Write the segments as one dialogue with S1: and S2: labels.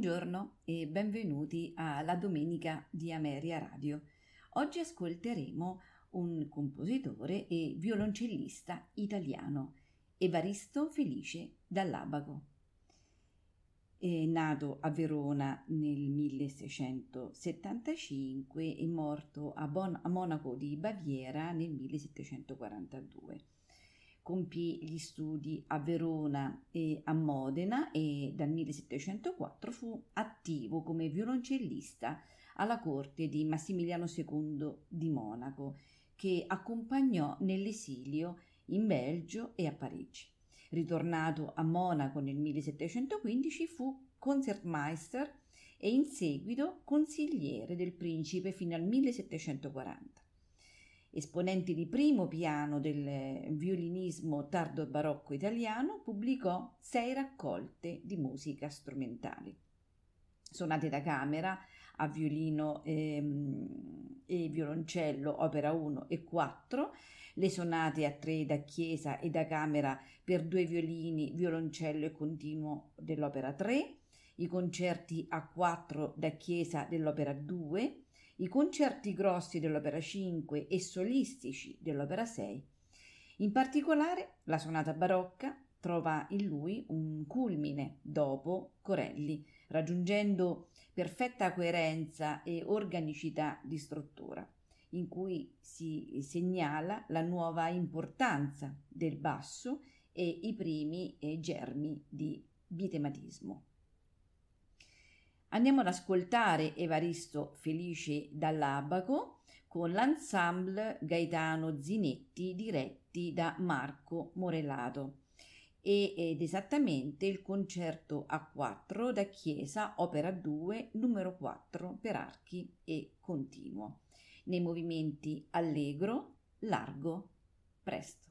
S1: Buongiorno e benvenuti alla Domenica di Ameria Radio. Oggi ascolteremo un compositore e violoncellista italiano, Evaristo Felice dall'Abaco. È nato a Verona nel 1675 e morto a, bon- a Monaco di Baviera nel 1742 compì gli studi a Verona e a Modena e dal 1704 fu attivo come violoncellista alla corte di Massimiliano II di Monaco, che accompagnò nell'esilio in Belgio e a Parigi. Ritornato a Monaco nel 1715 fu concertmeister e in seguito consigliere del principe fino al 1740 esponente di primo piano del violinismo tardo barocco italiano, pubblicò sei raccolte di musica strumentale. Sonate da camera a violino ehm, e violoncello, opera 1 e 4, le sonate a tre da chiesa e da camera per due violini, violoncello e continuo dell'opera 3, i concerti a quattro da chiesa dell'opera 2, i concerti grossi dell'opera 5 e solistici dell'opera 6. In particolare la sonata barocca trova in lui un culmine dopo Corelli, raggiungendo perfetta coerenza e organicità di struttura, in cui si segnala la nuova importanza del basso e i primi germi di bitematismo. Andiamo ad ascoltare Evaristo Felice dall'Abaco con l'ensemble Gaetano Zinetti diretti da Marco Morelato ed esattamente il concerto a 4 da Chiesa opera 2 numero 4 per archi e continuo nei movimenti allegro, largo, presto.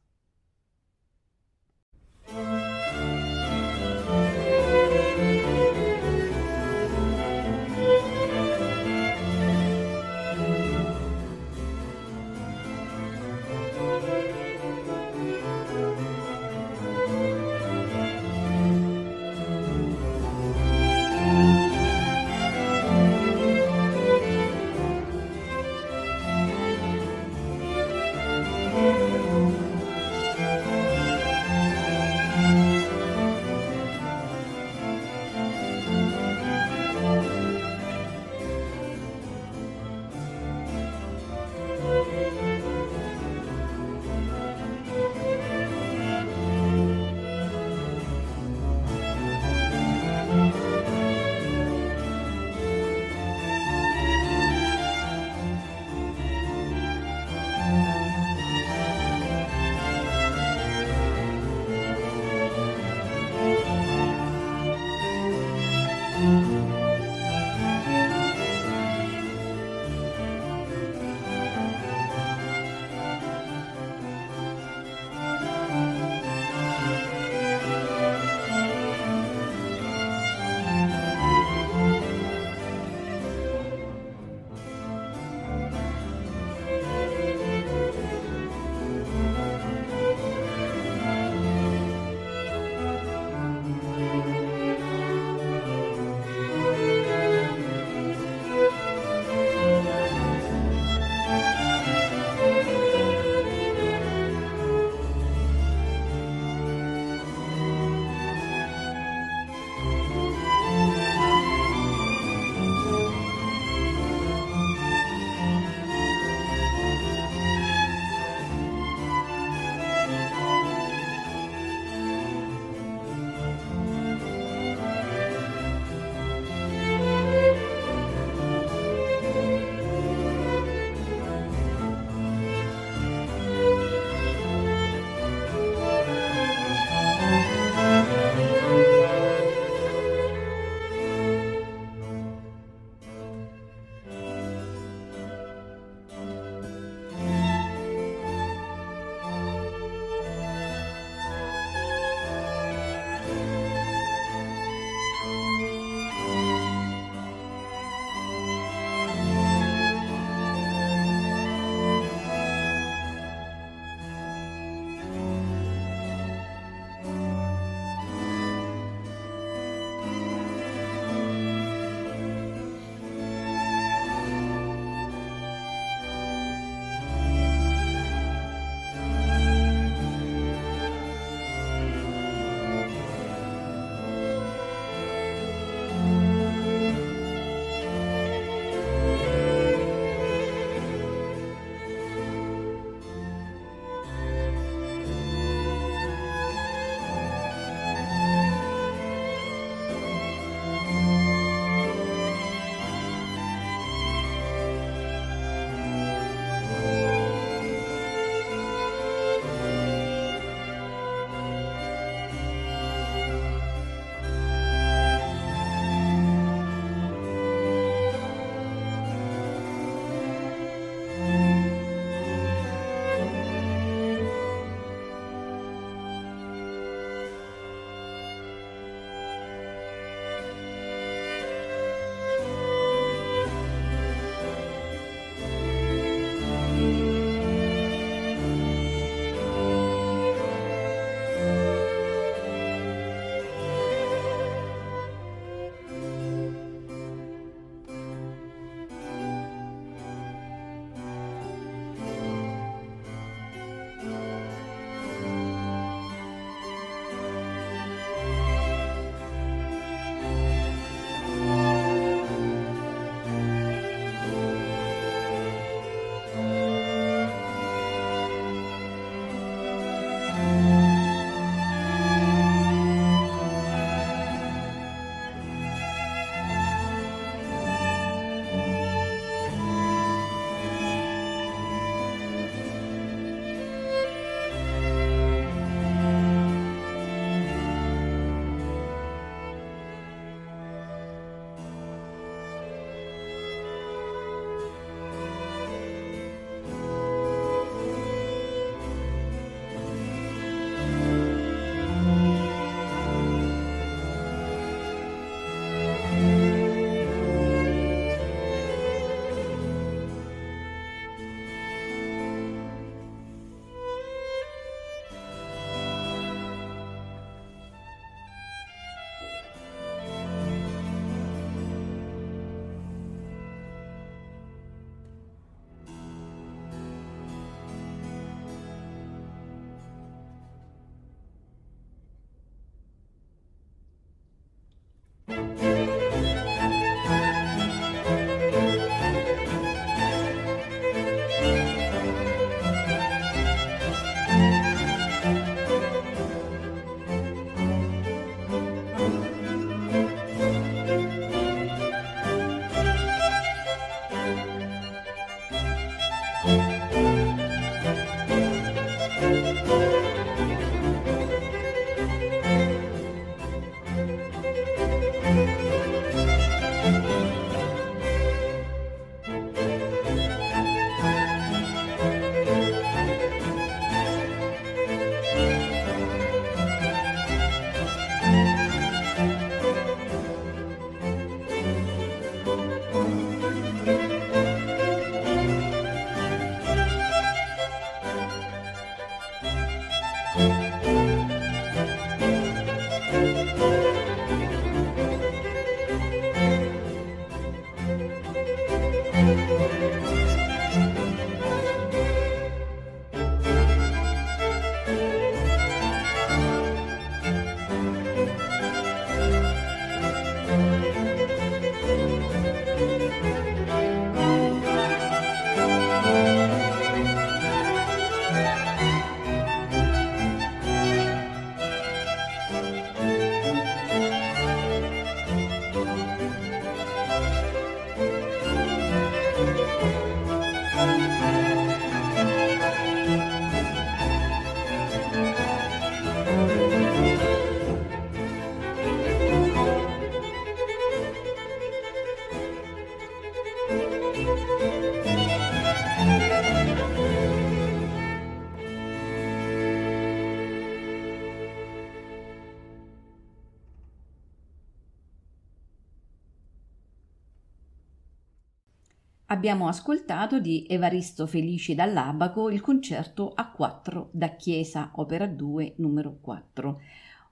S1: Abbiamo ascoltato di Evaristo Felici dall'Abaco il concerto a 4 da Chiesa, opera 2, numero 4.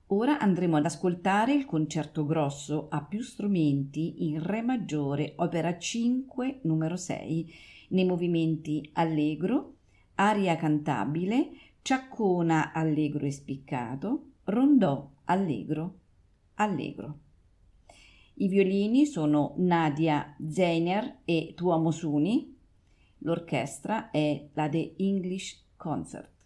S1: Ora andremo ad ascoltare il concerto grosso a più strumenti in Re maggiore, opera 5, numero 6, nei movimenti allegro, aria cantabile, ciaccona allegro e spiccato, rondò allegro, allegro. I violini sono Nadia Zeiner e Tuomo Suni. L'orchestra è la The English Concert.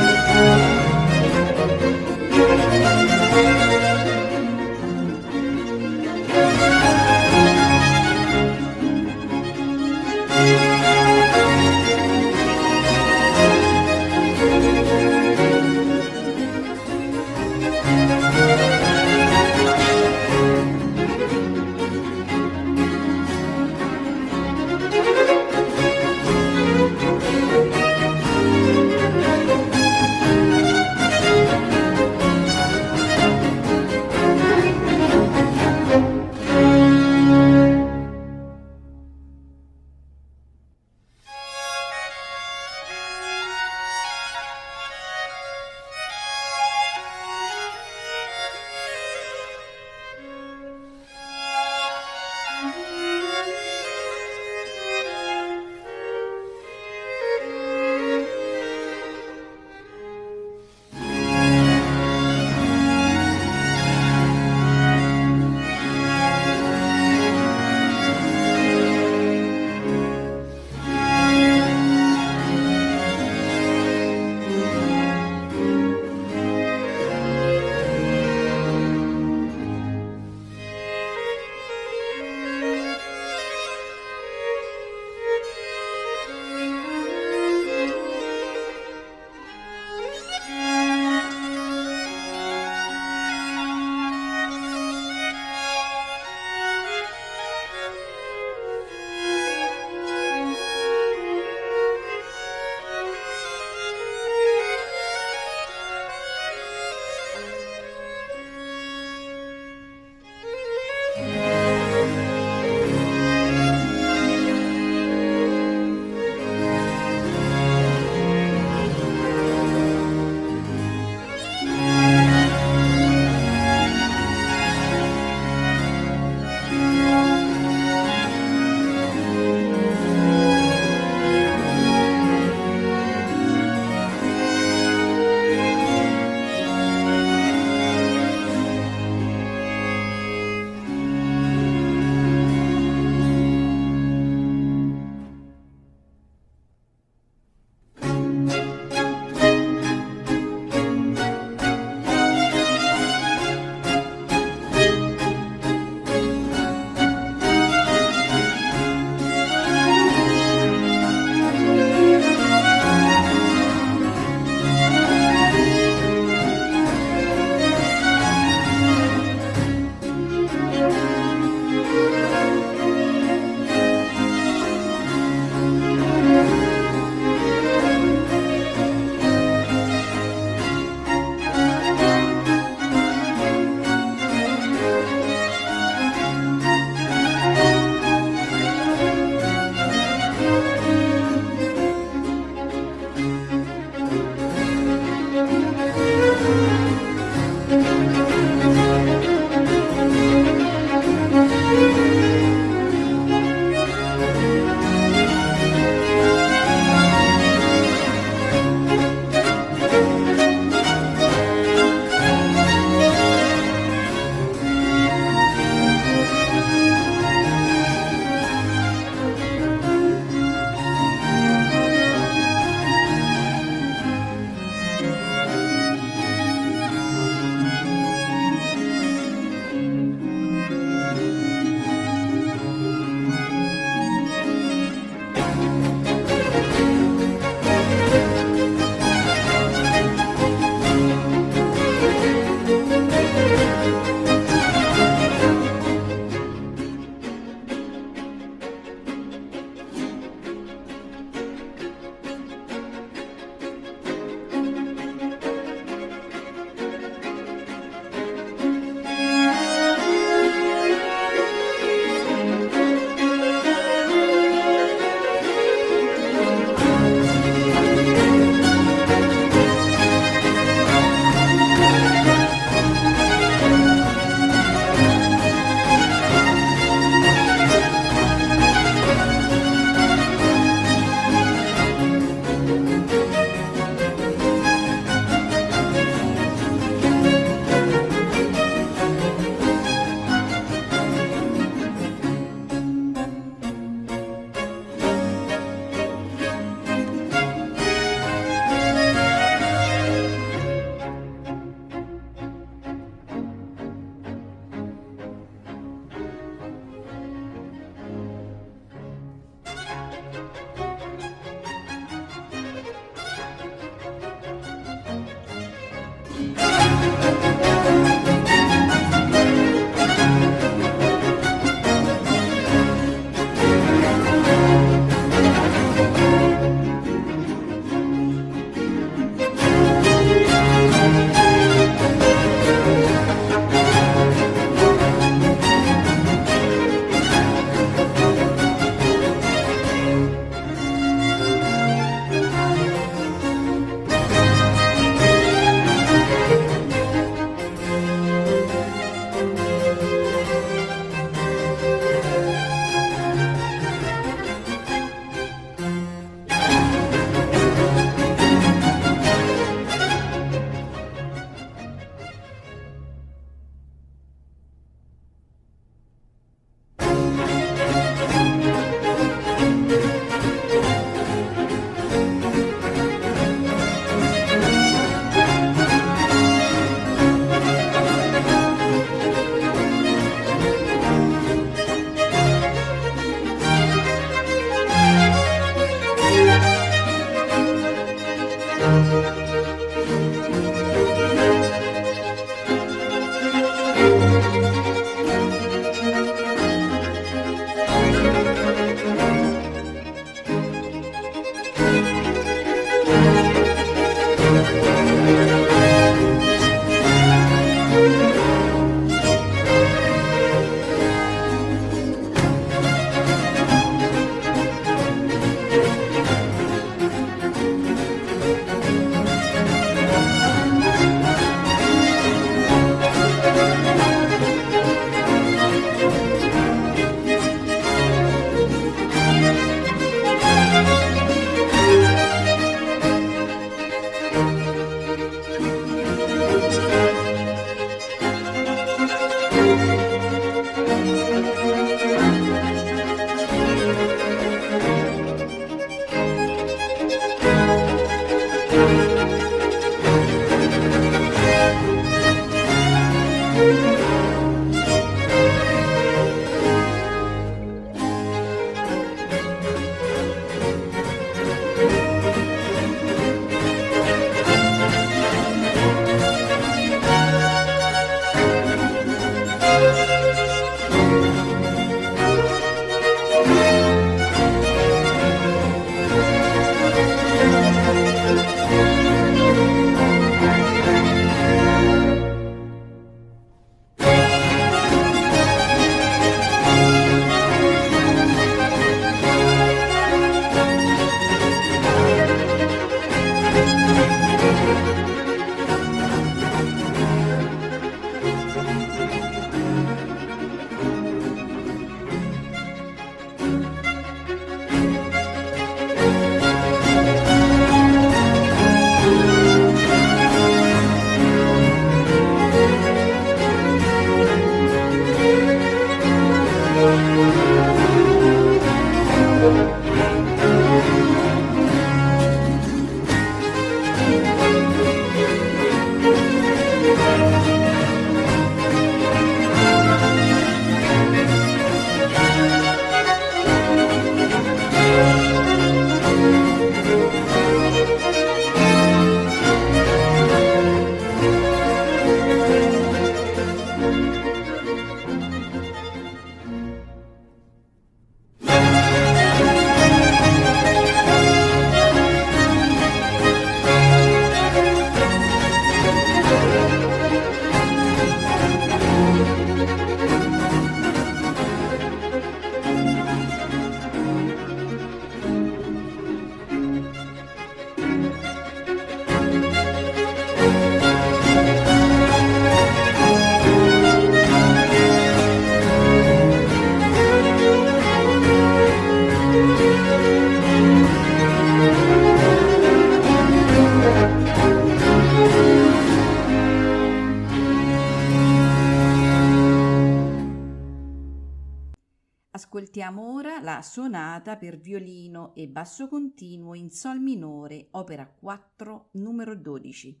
S1: Ascoltiamo ora la sonata per violino e basso continuo in Sol minore, opera 4, numero 12.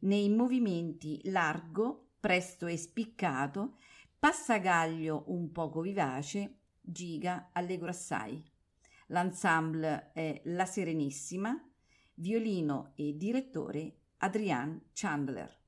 S1: Nei movimenti largo, presto e spiccato, passagaglio un poco vivace, giga allegro assai. L'ensemble è La Serenissima, violino e direttore Adrian Chandler.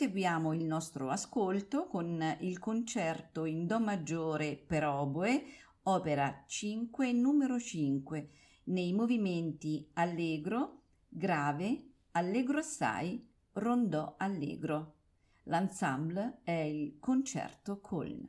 S1: Proseguiamo il nostro ascolto con il concerto in Do maggiore per oboe, opera 5 numero 5, nei movimenti allegro, grave, allegro assai, rondò allegro. L'ensemble è il concerto Coln.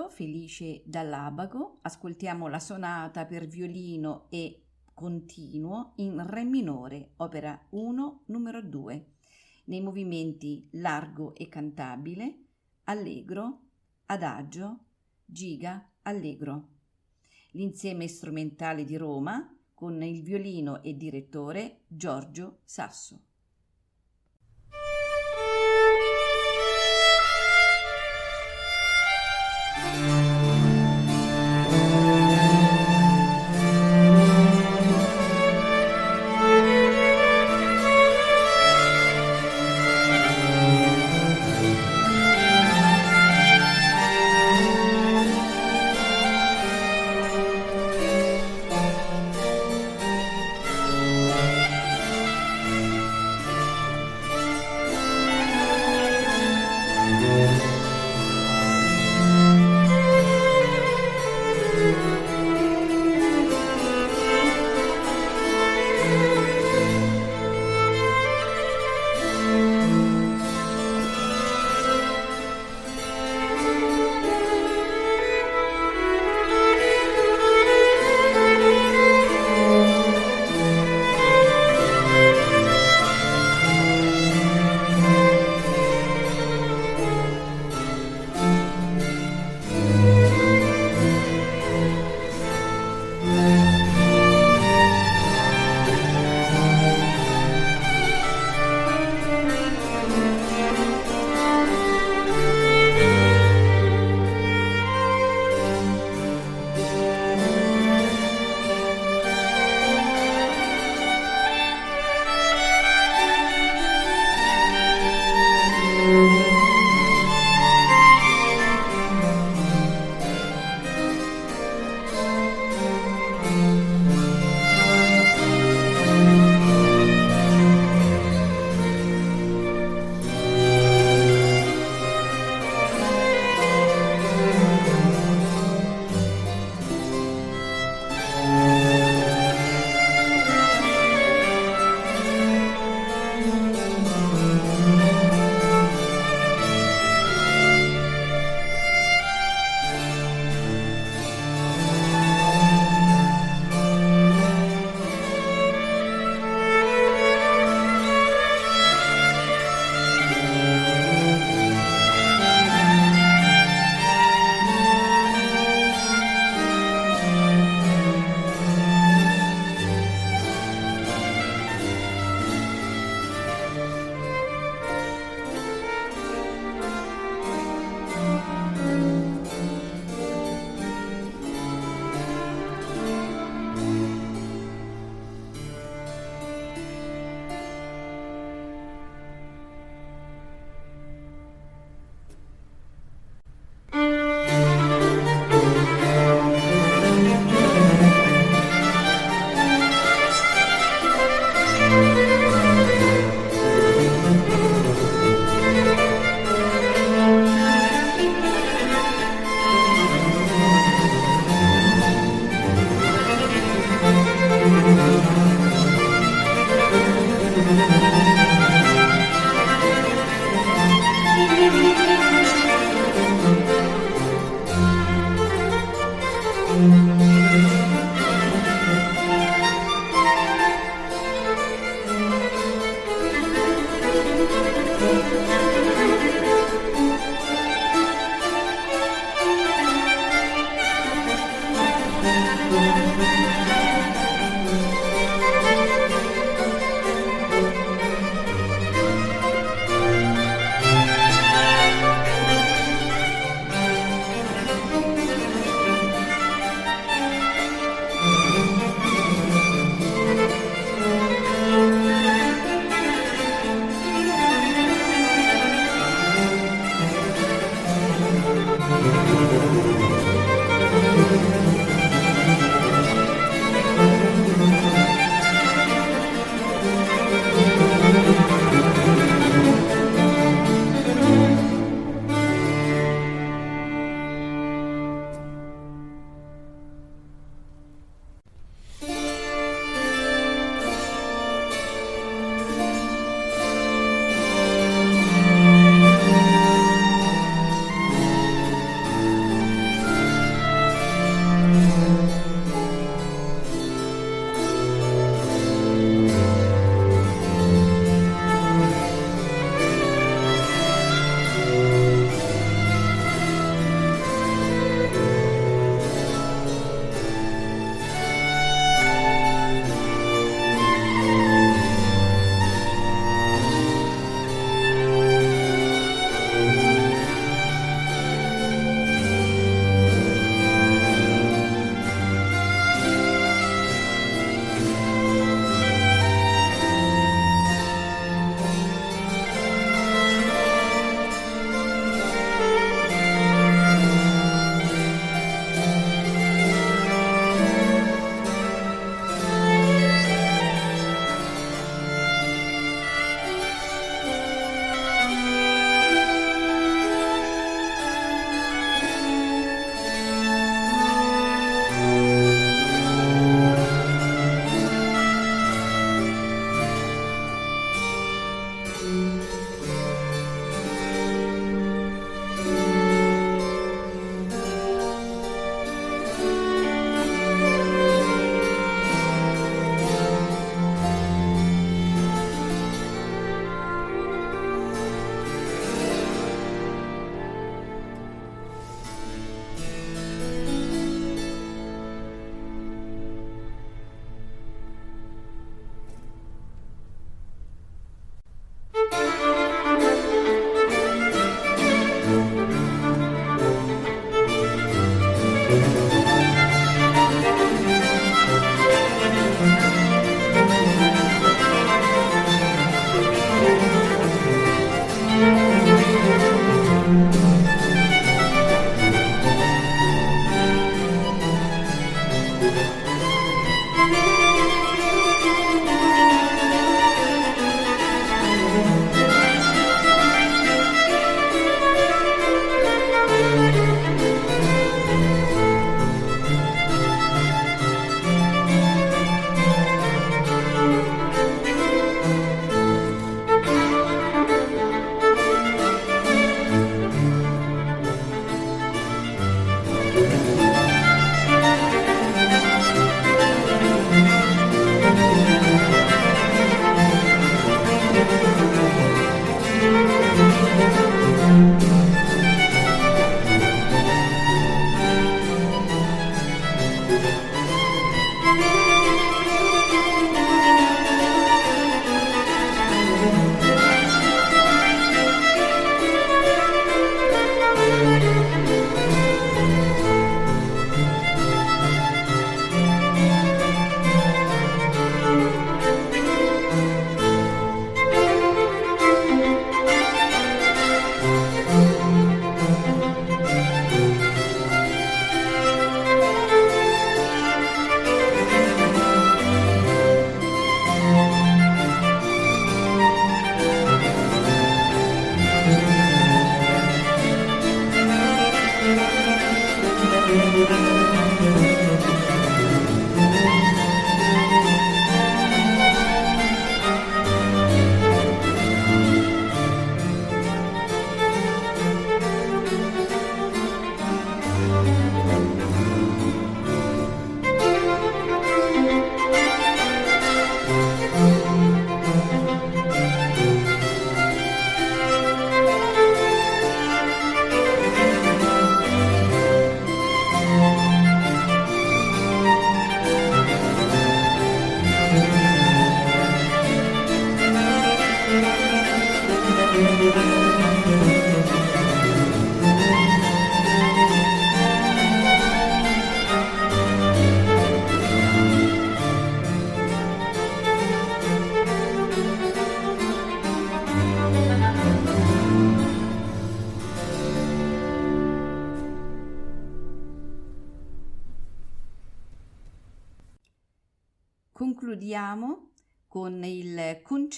S1: Evaristo Felice dall'Abago, ascoltiamo la sonata per violino e continuo in Re minore, opera 1, numero 2, nei movimenti largo e cantabile, allegro, adagio, giga, allegro. L'insieme strumentale di Roma con il violino e direttore Giorgio Sasso.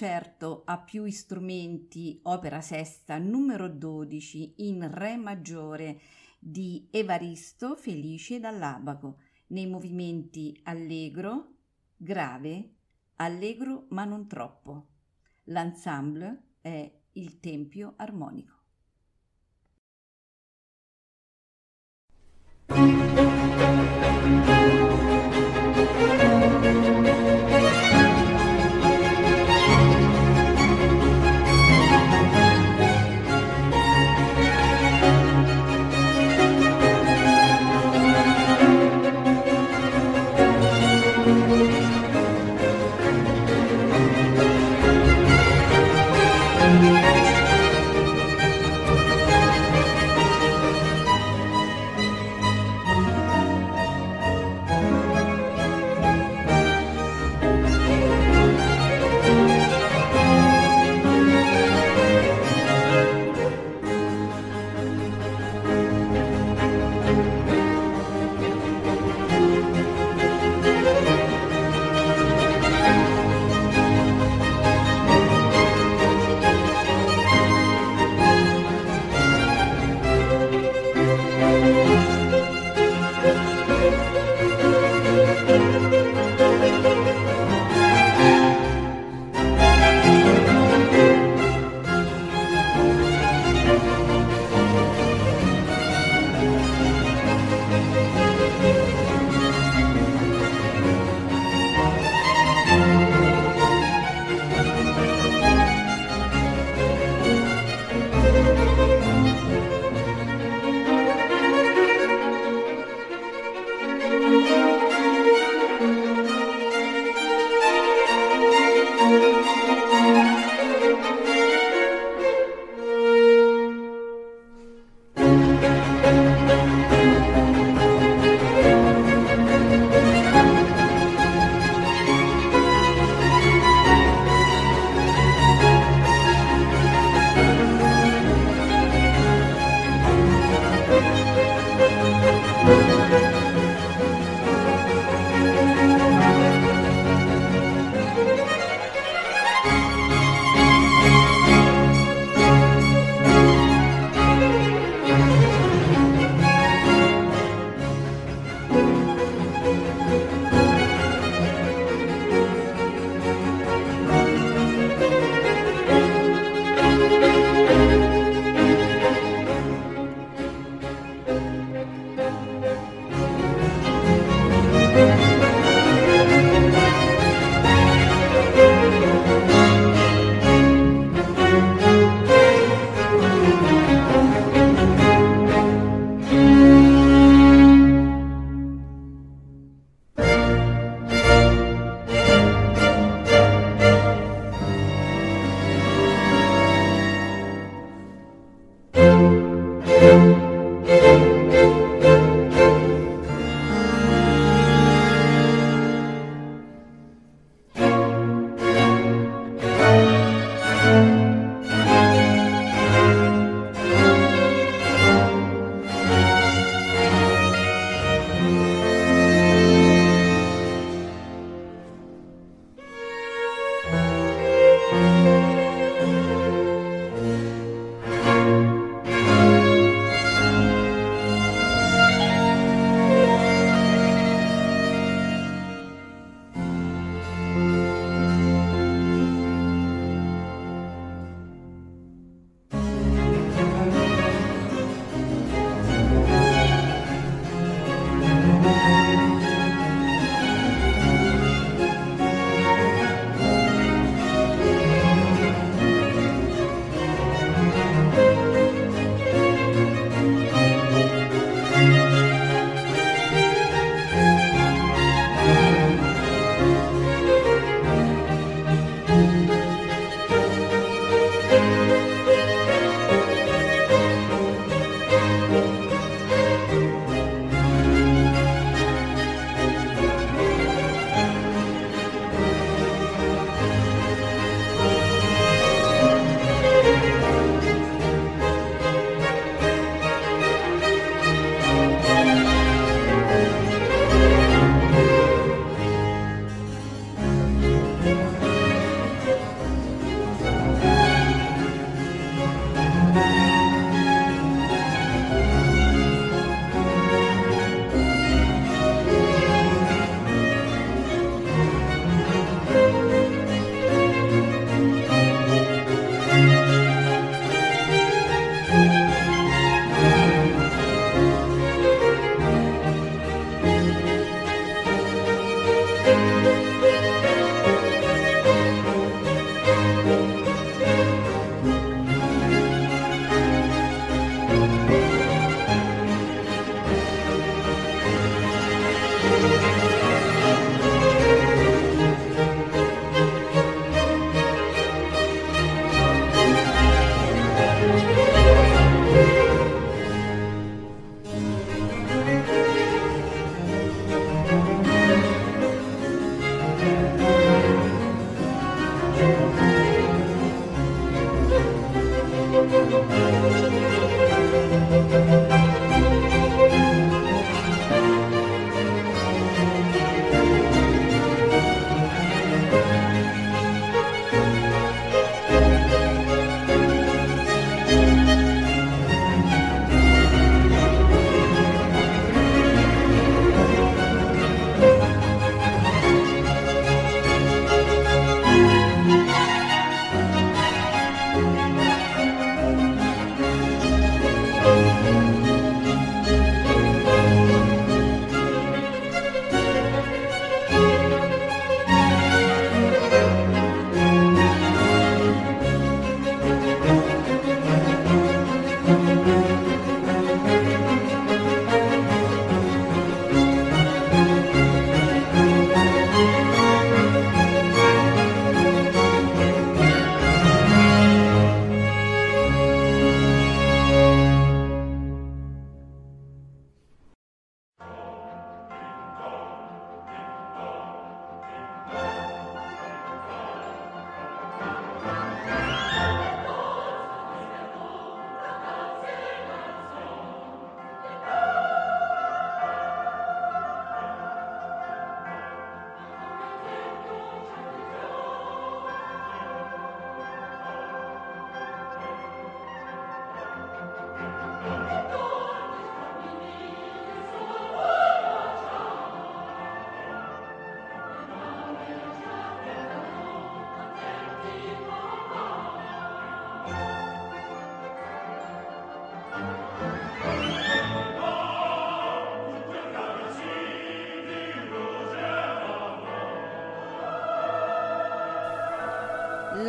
S1: concerto a più strumenti, opera sesta numero 12 in Re maggiore di Evaristo Felice dall'Abaco, nei movimenti allegro, grave, allegro ma non troppo. L'ensemble è il Tempio Armonico.
S2: thank you